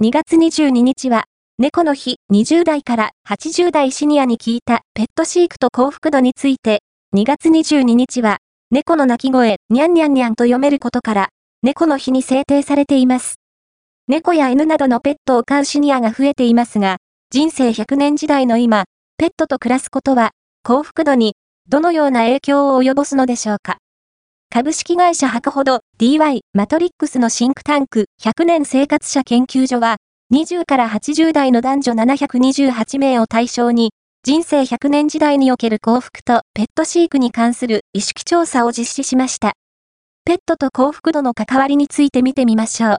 2月22日は、猫の日20代から80代シニアに聞いたペット飼育と幸福度について、2月22日は、猫の鳴き声、にゃんにゃんにゃんと読めることから、猫の日に制定されています。猫や犬などのペットを飼うシニアが増えていますが、人生100年時代の今、ペットと暮らすことは、幸福度に、どのような影響を及ぼすのでしょうか。株式会社博ほど DY マトリックスのシンクタンク100年生活者研究所は、20から80代の男女728名を対象に、人生100年時代における幸福とペット飼育に関する意識調査を実施しました。ペットと幸福度の関わりについて見てみましょう。